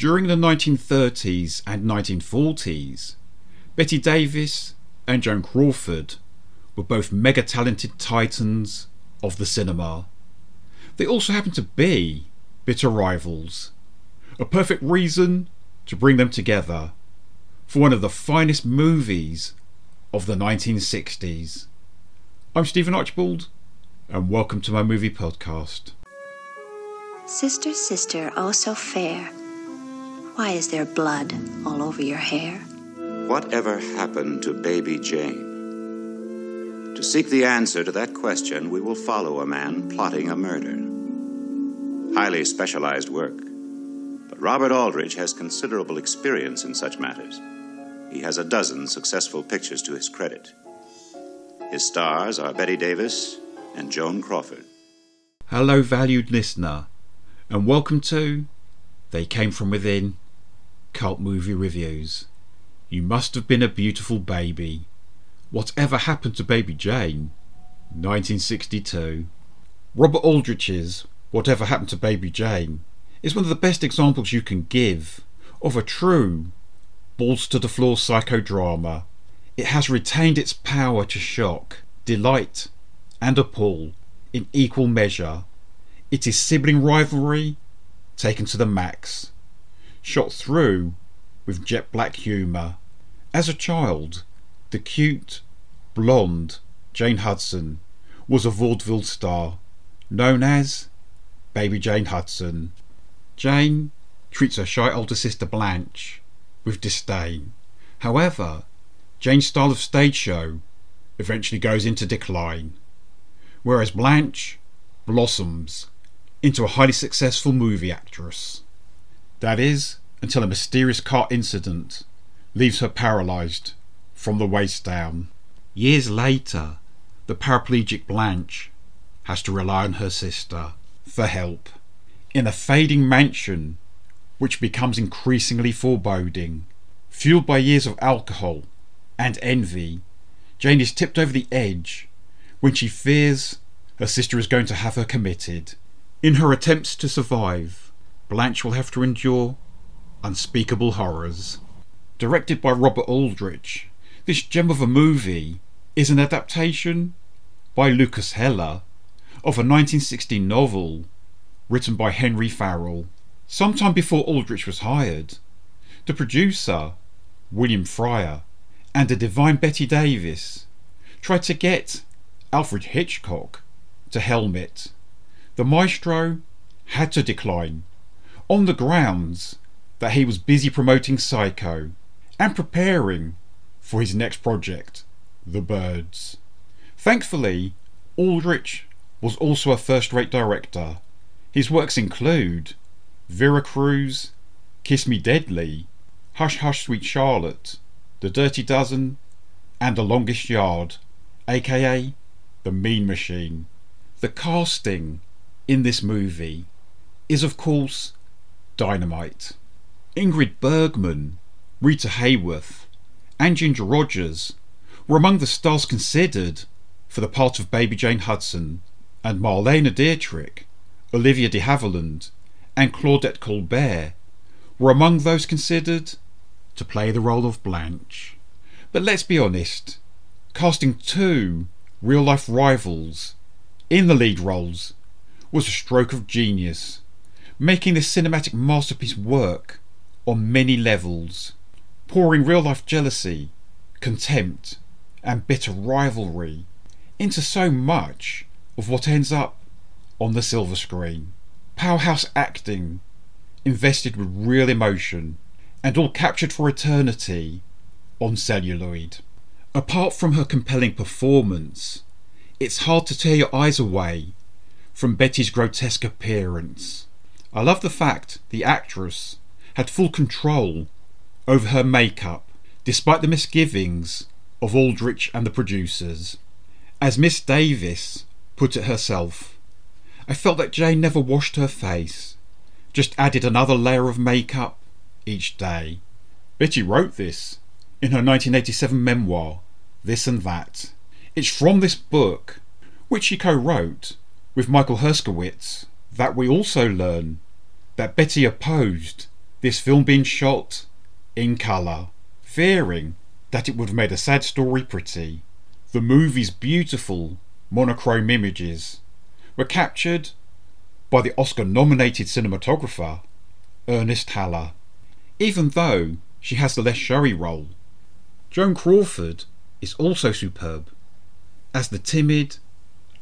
During the 1930s and 1940s, Bette Davis and Joan Crawford were both mega talented titans of the cinema. They also happened to be bitter rivals, a perfect reason to bring them together for one of the finest movies of the 1960s. I'm Stephen Archibald, and welcome to my movie podcast. Sister, sister, oh so fair, why is there blood all over your hair? Whatever happened to baby Jane? To seek the answer to that question, we will follow a man plotting a murder. Highly specialized work. But Robert Aldrich has considerable experience in such matters. He has a dozen successful pictures to his credit. His stars are Bette Davis and Joan Crawford. Hello, valued listener, and welcome to They Came From Within Cult Movie Reviews. You must have been a beautiful baby. Whatever happened to Baby Jane? 1962. Robert Aldrich's Whatever Happened to Baby Jane is one of the best examples you can give of a true balls to the floor psychodrama. It has retained its power to shock, delight, and appall in equal measure. It is sibling rivalry taken to the max, shot through with jet black humour. As a child, the cute, blonde Jane Hudson was a vaudeville star known as Baby Jane Hudson. Jane treats her shy older sister Blanche with disdain. However, Jane's style of stage show eventually goes into decline, whereas Blanche blossoms into a highly successful movie actress. That is, until a mysterious car incident leaves her paralysed from the waist down. Years later, the paraplegic Blanche has to rely on her sister for help. In a fading mansion which becomes increasingly foreboding, fueled by years of alcohol and envy, Jane is tipped over the edge when she fears her sister is going to have her committed. In her attempts to survive, Blanche will have to endure unspeakable horrors. Directed by Robert Aldrich, this gem of a movie is an adaptation by Lukas Heller of a 1960 novel written by Henry Farrell. Sometime before Aldrich was hired, the producer, William Fryer, and the divine Bette Davis tried to get Alfred Hitchcock to helm it. The maestro had to decline on the grounds that he was busy promoting Psycho and preparing for his next project, The Birds. Thankfully, Aldrich was also a first rate director. His works include Vera Cruz, Kiss Me Deadly, Hush Hush Sweet Charlotte, The Dirty Dozen, and The Longest Yard, aka The Mean Machine. The casting in this movie is, of course, dynamite. Ingrid Bergman, Rita Hayworth, and Ginger Rogers were among the stars considered for the part of Baby Jane Hudson, and Marlene Dietrich, Olivia de Havilland, and Claudette Colbert were among those considered to play the role of Blanche. But let's be honest, casting two real life rivals in the lead roles was a stroke of genius, making this cinematic masterpiece work on many levels, pouring real life jealousy, contempt, and bitter rivalry into so much of what ends up on the silver screen. Powerhouse acting, invested with real emotion, and all captured for eternity on celluloid. Apart from her compelling performance, it's hard to tear your eyes away from Bette's grotesque appearance. I love the fact the actress had full control over her makeup, despite the misgivings of Aldrich and the producers. As Miss Davis put it herself, I felt that Jane never washed her face, just added another layer of makeup each day. Bette wrote this in her 1987 memoir, This and That. It's from this book, which she co wrote with Michael Herskowitz, that we also learn that Bette opposed this film being shot in colour, fearing that it would have made a sad story pretty. The movie's beautiful monochrome images were captured by the Oscar nominated cinematographer Ernest Haller. Even though she has the less showy role, Joan Crawford is also superb as the timid,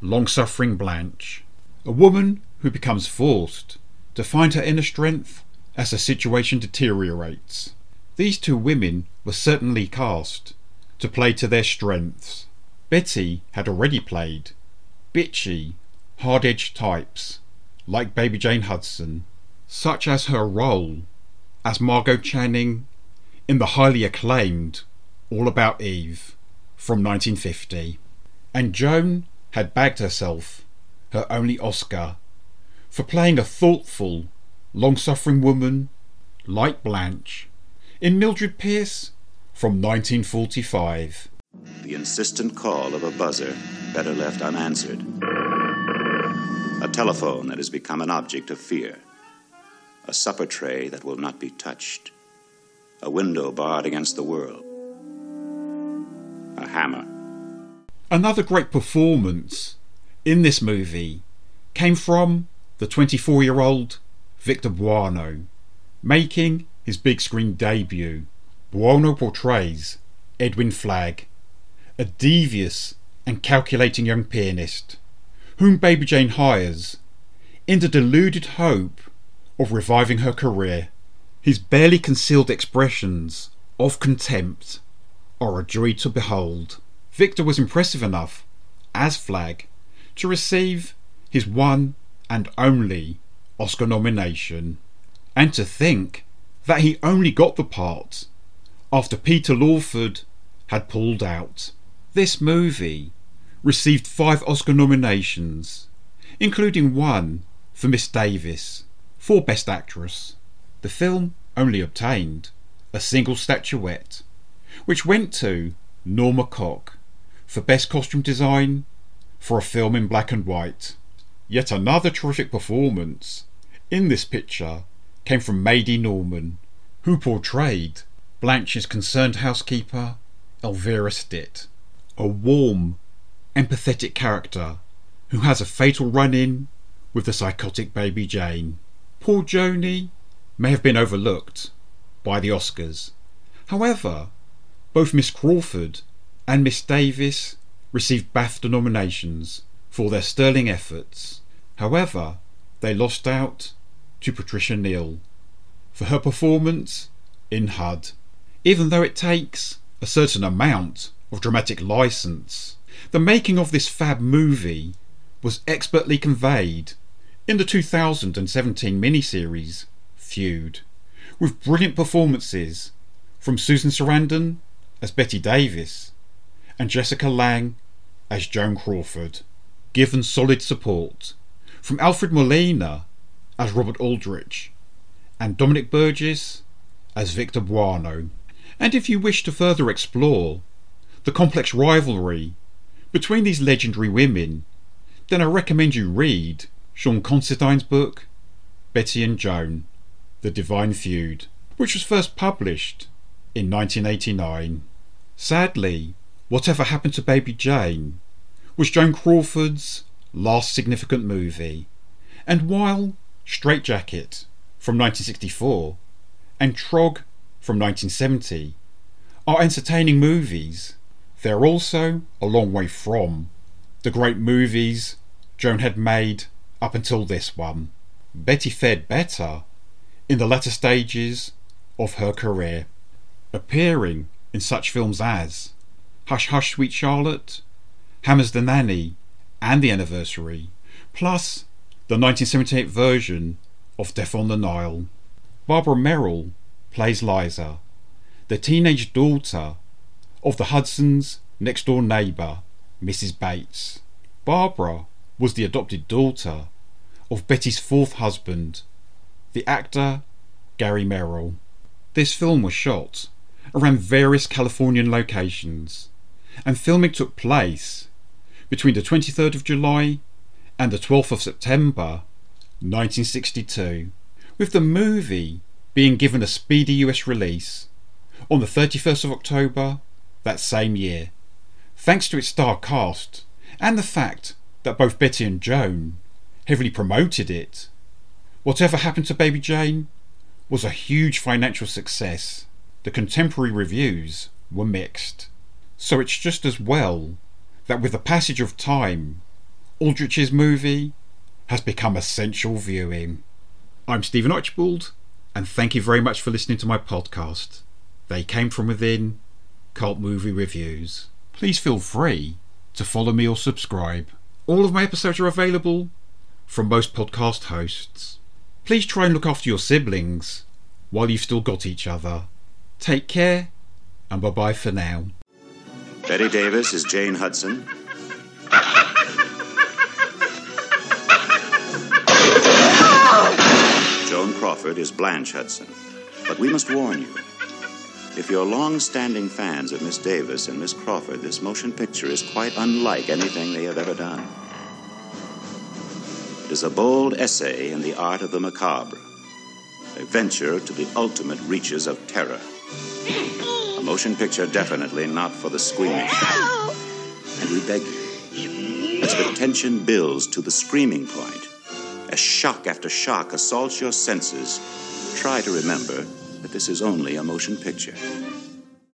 long suffering Blanche, a woman who becomes forced to find her inner strength as the situation deteriorates. These two women were certainly cast to play to their strengths. Bette had already played bitchy, hard edged types like Baby Jane Hudson, such as her role as Margo Channing in the highly acclaimed All About Eve from 1950. And Joan had bagged herself her only Oscar for playing a thoughtful, long suffering woman like Blanche in Mildred Pierce from 1945. The insistent call of a buzzer, better left unanswered. A telephone that has become an object of fear. A supper tray that will not be touched. A window barred against the world. A hammer. Another great performance in this movie came from the 24 year old Victor Buono, making his big screen debut. Buono portrays Edwin Flagg, a devious and calculating young pianist, whom Baby Jane hires in the deluded hope of reviving her career. His barely concealed expressions of contempt are a joy to behold. Victor was impressive enough, as Flagg, to receive his one and only Oscar nomination. And to think that he only got the part after Peter Lawford had pulled out. This movie received five Oscar nominations, including one for Miss Davis for Best Actress. The film only obtained a single statuette, which went to Norma Koch for Best Costume Design for a film in black and white. Yet another terrific performance in this picture came from Maidie Norman, who portrayed Blanche's concerned housekeeper, Elvira Stitt, a warm, empathetic character who has a fatal run in with the psychotic baby Jane. Poor Joni may have been overlooked by the Oscars. However, both Miss Crawford and Miss Davis received BAFTA nominations for their sterling efforts. However, they lost out to Patricia Neal for her performance in HUD. Even though it takes a certain amount of dramatic license, the making of this fab movie was expertly conveyed in the 2017 miniseries Feud, with brilliant performances from Susan Sarandon as Bette Davis and Jessica Lange as Joan Crawford, given solid support from Alfred Molina as Robert Aldrich and Dominic Burgess as Victor Buono. And if you wish to further explore the complex rivalry between these legendary women, then I recommend you read Shaun Considine's book, Bette and Joan The Divine Feud, which was first published in 1989. Sadly, Whatever Happened to Baby Jane was Joan Crawford's last significant movie, and while Strait-Jacket from 1964 and Trog from 1970 are entertaining movies, they're also a long way from the great movies Joan had made up until this one. Bette fared better in the latter stages of her career, appearing in such films as Hush Hush Sweet Charlotte, Hammer's the Nanny, and The Anniversary, plus the 1978 version of Death on the Nile. Barbara Merrill plays Liza, the teenage daughter of the Hudson's next door neighbour, Mrs. Bates. Barbara was the adopted daughter of Bette's fourth husband, the actor Gary Merrill. This film was shot around various Californian locations and filming took place between the 23rd of July and the 12th of September 1962, with the movie being given a speedy US release on the 31st of October that same year, thanks to its star cast and the fact that both Bette and Joan heavily promoted it. Whatever happened to Baby Jane was a huge financial success. The contemporary reviews were mixed. So it's just as well that with the passage of time, Aldrich's movie has become essential viewing. I'm Stephen Archibald, and thank you very much for listening to my podcast. They came from within Cult Movie Reviews. Please feel free to follow me or subscribe. All of my episodes are available from most podcast hosts. Please try and look after your siblings while you've still got each other. Take care, and bye bye for now. Bette Davis is Jane Hudson. Joan Crawford is Blanche Hudson. But we must warn you. If you're long standing fans of Miss Davis and Miss Crawford, this motion picture is quite unlike anything they have ever done. It is a bold essay in the art of the macabre, a venture to the ultimate reaches of terror. Motion picture definitely not for the squeamish. And we beg you, as the tension builds to the screaming point, as shock after shock assaults your senses, try to remember that this is only a motion picture.